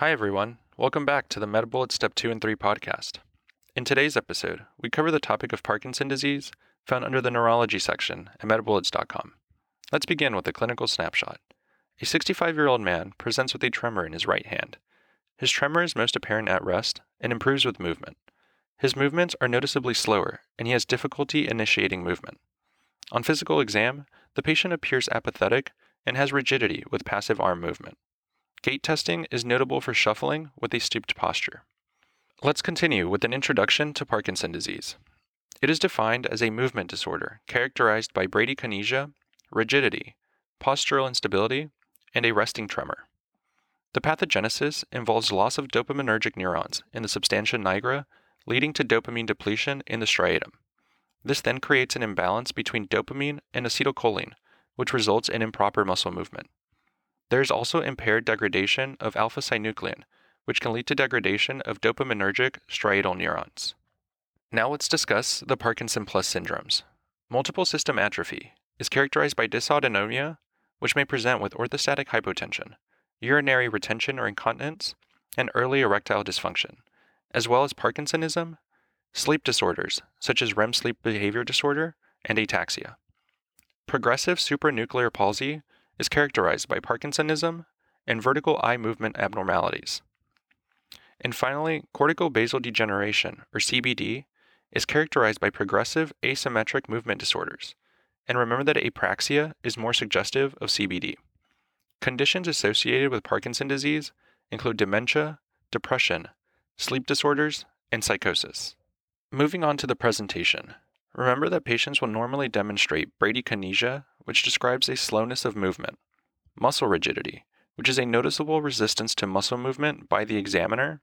Hi, everyone. Welcome back to the MedBullet Step 2 and 3 podcast. In today's episode, we cover the topic of Parkinson disease found under the neurology section at medbullets.com. Let's begin with a clinical snapshot. A 65 year old man presents with a tremor in his right hand. His tremor is most apparent at rest and improves with movement. His movements are noticeably slower, and he has difficulty initiating movement. On physical exam, the patient appears apathetic and has rigidity with passive arm movement. Gait testing is notable for shuffling with a stooped posture. Let's continue with an introduction to Parkinson disease. It is defined as a movement disorder characterized by bradykinesia, rigidity, postural instability, and a resting tremor. The pathogenesis involves loss of dopaminergic neurons in the substantia nigra, leading to dopamine depletion in the striatum. This then creates an imbalance between dopamine and acetylcholine, which results in improper muscle movement. There is also impaired degradation of alpha synuclein, which can lead to degradation of dopaminergic striatal neurons. Now let's discuss the Parkinson plus syndromes. Multiple system atrophy is characterized by dysautonomia, which may present with orthostatic hypotension, urinary retention or incontinence, and early erectile dysfunction, as well as Parkinsonism, sleep disorders such as REM sleep behavior disorder, and ataxia. Progressive supranuclear palsy is characterized by Parkinsonism and vertical eye movement abnormalities. And finally, corticobasal degeneration, or CBD, is characterized by progressive asymmetric movement disorders. And remember that apraxia is more suggestive of CBD. Conditions associated with Parkinson disease include dementia, depression, sleep disorders, and psychosis. Moving on to the presentation. Remember that patients will normally demonstrate bradykinesia, which describes a slowness of movement, muscle rigidity, which is a noticeable resistance to muscle movement by the examiner,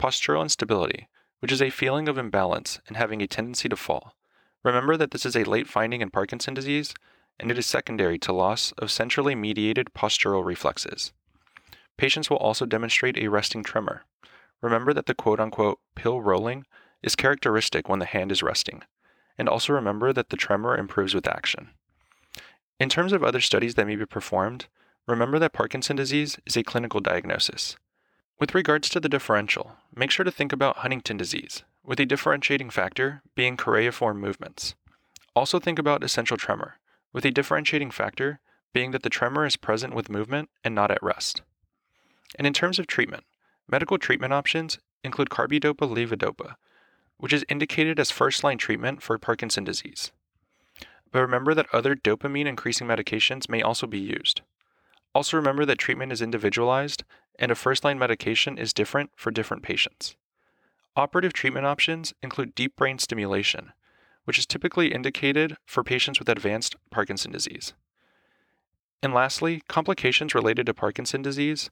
postural instability, which is a feeling of imbalance and having a tendency to fall. Remember that this is a late finding in Parkinson disease, and it is secondary to loss of centrally mediated postural reflexes. Patients will also demonstrate a resting tremor. Remember that the quote unquote pill rolling is characteristic when the hand is resting, and also remember that the tremor improves with action. In terms of other studies that may be performed, remember that Parkinson disease is a clinical diagnosis. With regards to the differential, make sure to think about Huntington disease, with a differentiating factor being choreiform movements. Also think about essential tremor, with a differentiating factor being that the tremor is present with movement and not at rest. And in terms of treatment, medical treatment options include carbidopa levodopa, which is indicated as first line treatment for Parkinson disease. But remember that other dopamine increasing medications may also be used. Also, remember that treatment is individualized and a first line medication is different for different patients. Operative treatment options include deep brain stimulation, which is typically indicated for patients with advanced Parkinson disease. And lastly, complications related to Parkinson disease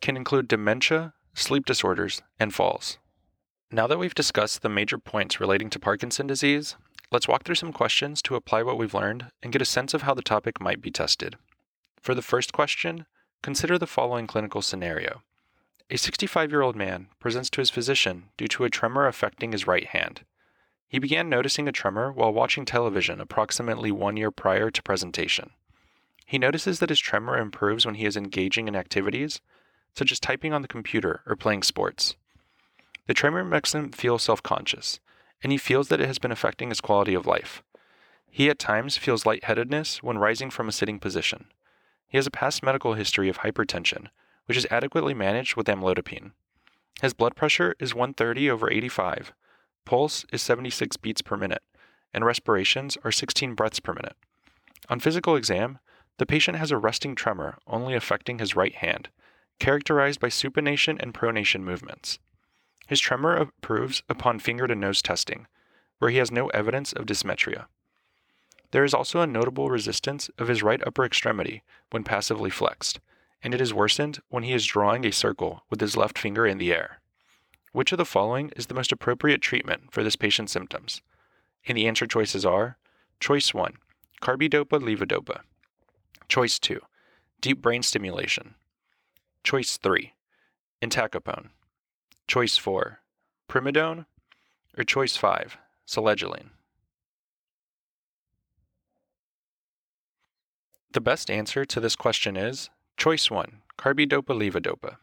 can include dementia, sleep disorders, and falls. Now that we've discussed the major points relating to Parkinson disease, let's walk through some questions to apply what we've learned and get a sense of how the topic might be tested. For the first question, consider the following clinical scenario. A 65 year old man presents to his physician due to a tremor affecting his right hand. He began noticing a tremor while watching television approximately one year prior to presentation. He notices that his tremor improves when he is engaging in activities, such as typing on the computer or playing sports. The tremor makes him feel self conscious, and he feels that it has been affecting his quality of life. He at times feels lightheadedness when rising from a sitting position. He has a past medical history of hypertension, which is adequately managed with amlodipine. His blood pressure is 130 over 85, pulse is 76 beats per minute, and respirations are 16 breaths per minute. On physical exam, the patient has a resting tremor only affecting his right hand, characterized by supination and pronation movements. His tremor improves upon finger to nose testing, where he has no evidence of dysmetria. There is also a notable resistance of his right upper extremity when passively flexed, and it is worsened when he is drawing a circle with his left finger in the air. Which of the following is the most appropriate treatment for this patient's symptoms? And the answer choices are Choice 1, carbidopa levodopa. Choice 2, deep brain stimulation. Choice 3, entacapone. Choice 4, primidone. Or choice 5, selegiline. The best answer to this question is choice 1, carbidopa levodopa.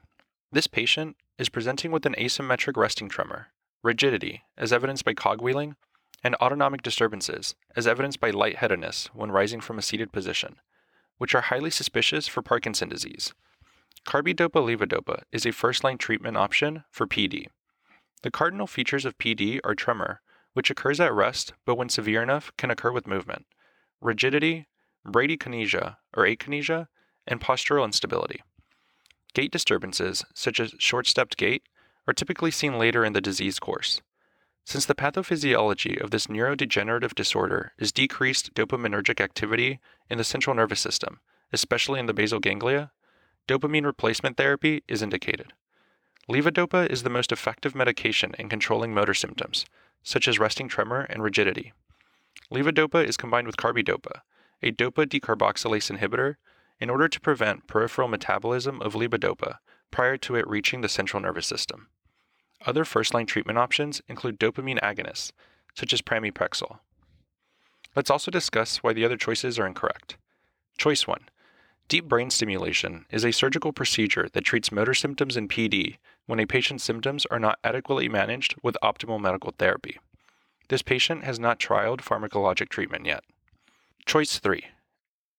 This patient is presenting with an asymmetric resting tremor, rigidity, as evidenced by cogwheeling, and autonomic disturbances, as evidenced by lightheadedness when rising from a seated position, which are highly suspicious for Parkinson disease. Carbidopa levodopa is a first line treatment option for PD. The cardinal features of PD are tremor, which occurs at rest but when severe enough can occur with movement, rigidity, bradykinesia or akinesia, and postural instability. Gait disturbances, such as short stepped gait, are typically seen later in the disease course. Since the pathophysiology of this neurodegenerative disorder is decreased dopaminergic activity in the central nervous system, especially in the basal ganglia, dopamine replacement therapy is indicated. Levodopa is the most effective medication in controlling motor symptoms, such as resting tremor and rigidity. Levodopa is combined with carbidopa, a dopa decarboxylase inhibitor, in order to prevent peripheral metabolism of levodopa prior to it reaching the central nervous system. Other first line treatment options include dopamine agonists, such as pramipexole. Let's also discuss why the other choices are incorrect. Choice 1 Deep brain stimulation is a surgical procedure that treats motor symptoms in PD when a patient's symptoms are not adequately managed with optimal medical therapy. This patient has not trialed pharmacologic treatment yet. Choice 3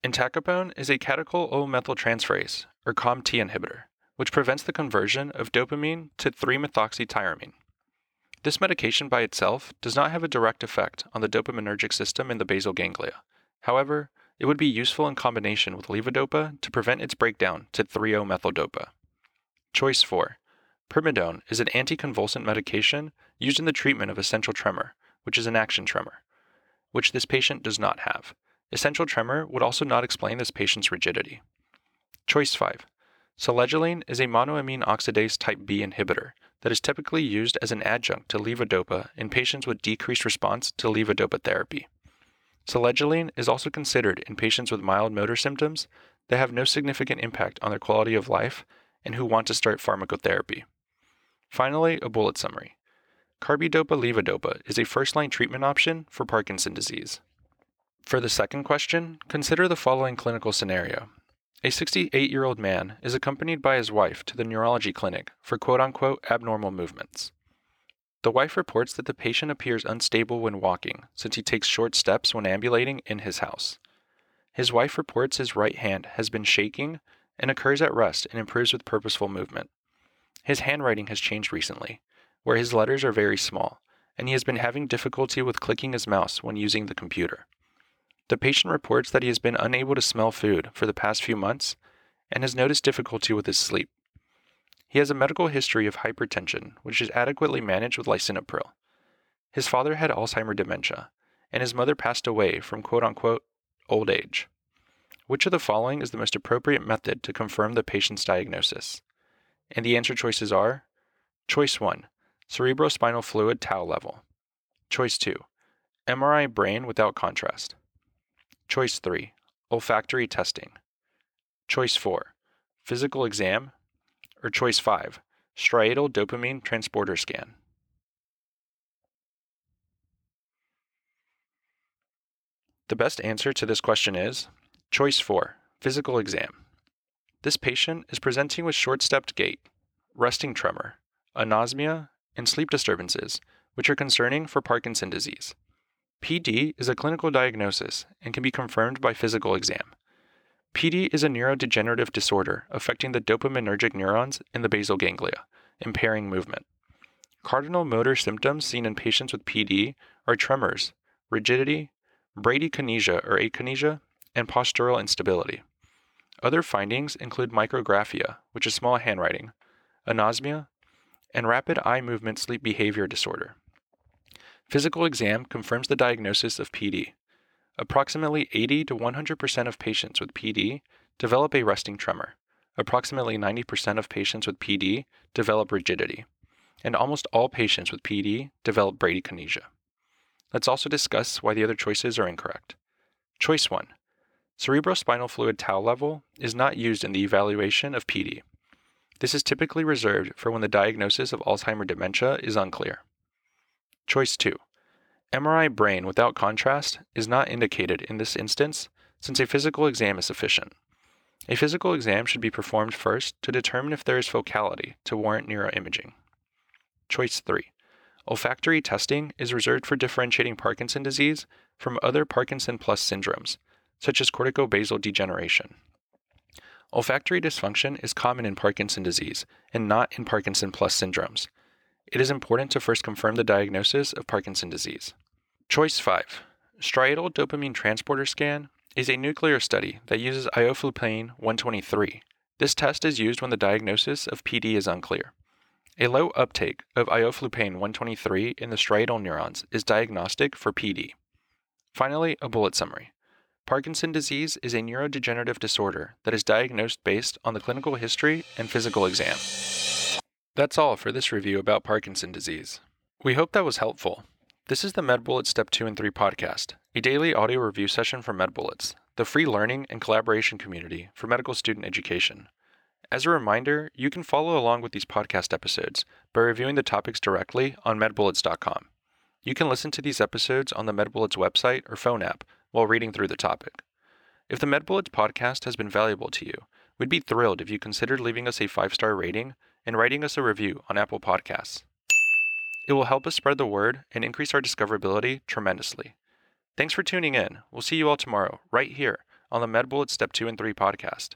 Entacapone is a catechol O methyltransferase, or COMT inhibitor, which prevents the conversion of dopamine to 3-methoxytyramine. This medication by itself does not have a direct effect on the dopaminergic system in the basal ganglia. However, it would be useful in combination with levodopa to prevent its breakdown to 3-O-methyl-dopa. Choice 4. Primidone is an anticonvulsant medication used in the treatment of essential tremor, which is an action tremor, which this patient does not have. Essential tremor would also not explain this patient's rigidity. Choice 5. Selegiline is a monoamine oxidase type B inhibitor that is typically used as an adjunct to levodopa in patients with decreased response to levodopa therapy. Selegiline is also considered in patients with mild motor symptoms that have no significant impact on their quality of life and who want to start pharmacotherapy. Finally, a bullet summary. Carbidopa levodopa is a first line treatment option for Parkinson disease. For the second question, consider the following clinical scenario. A 68 year old man is accompanied by his wife to the neurology clinic for quote unquote abnormal movements. The wife reports that the patient appears unstable when walking, since he takes short steps when ambulating in his house. His wife reports his right hand has been shaking and occurs at rest and improves with purposeful movement. His handwriting has changed recently, where his letters are very small, and he has been having difficulty with clicking his mouse when using the computer. The patient reports that he has been unable to smell food for the past few months and has noticed difficulty with his sleep. He has a medical history of hypertension, which is adequately managed with lisinopril. His father had Alzheimer dementia, and his mother passed away from quote unquote old age. Which of the following is the most appropriate method to confirm the patient's diagnosis? And the answer choices are Choice 1 Cerebrospinal fluid tau level. Choice 2 MRI brain without contrast. Choice 3 Olfactory testing. Choice 4 Physical exam or choice 5, striatal dopamine transporter scan. The best answer to this question is choice 4, physical exam. This patient is presenting with short stepped gait, resting tremor, anosmia, and sleep disturbances, which are concerning for Parkinson disease. PD is a clinical diagnosis and can be confirmed by physical exam. PD is a neurodegenerative disorder affecting the dopaminergic neurons in the basal ganglia, impairing movement. Cardinal motor symptoms seen in patients with PD are tremors, rigidity, bradykinesia or akinesia, and postural instability. Other findings include micrographia, which is small handwriting, anosmia, and rapid eye movement sleep behavior disorder. Physical exam confirms the diagnosis of PD. Approximately 80 to 100% of patients with PD develop a resting tremor. Approximately 90% of patients with PD develop rigidity. And almost all patients with PD develop bradykinesia. Let's also discuss why the other choices are incorrect. Choice 1 Cerebrospinal fluid tau level is not used in the evaluation of PD. This is typically reserved for when the diagnosis of Alzheimer dementia is unclear. Choice 2 MRI brain without contrast is not indicated in this instance since a physical exam is sufficient. A physical exam should be performed first to determine if there is focality to warrant neuroimaging. Choice 3. Olfactory testing is reserved for differentiating Parkinson disease from other Parkinson plus syndromes, such as corticobasal degeneration. Olfactory dysfunction is common in Parkinson disease and not in Parkinson plus syndromes. It is important to first confirm the diagnosis of Parkinson disease. Choice 5. Striatal dopamine transporter scan is a nuclear study that uses ioflupane 123. This test is used when the diagnosis of PD is unclear. A low uptake of ioflupane 123 in the striatal neurons is diagnostic for PD. Finally, a bullet summary. Parkinson disease is a neurodegenerative disorder that is diagnosed based on the clinical history and physical exam. That's all for this review about Parkinson disease. We hope that was helpful. This is the MedBullets Step 2 and 3 podcast, a daily audio review session from MedBullets, the free learning and collaboration community for medical student education. As a reminder, you can follow along with these podcast episodes by reviewing the topics directly on medbullets.com. You can listen to these episodes on the MedBullets website or phone app while reading through the topic. If the MedBullets podcast has been valuable to you, we'd be thrilled if you considered leaving us a five star rating and writing us a review on Apple Podcasts. It will help us spread the word and increase our discoverability tremendously. Thanks for tuning in. We'll see you all tomorrow, right here on the MedBullets Step 2 and 3 podcast.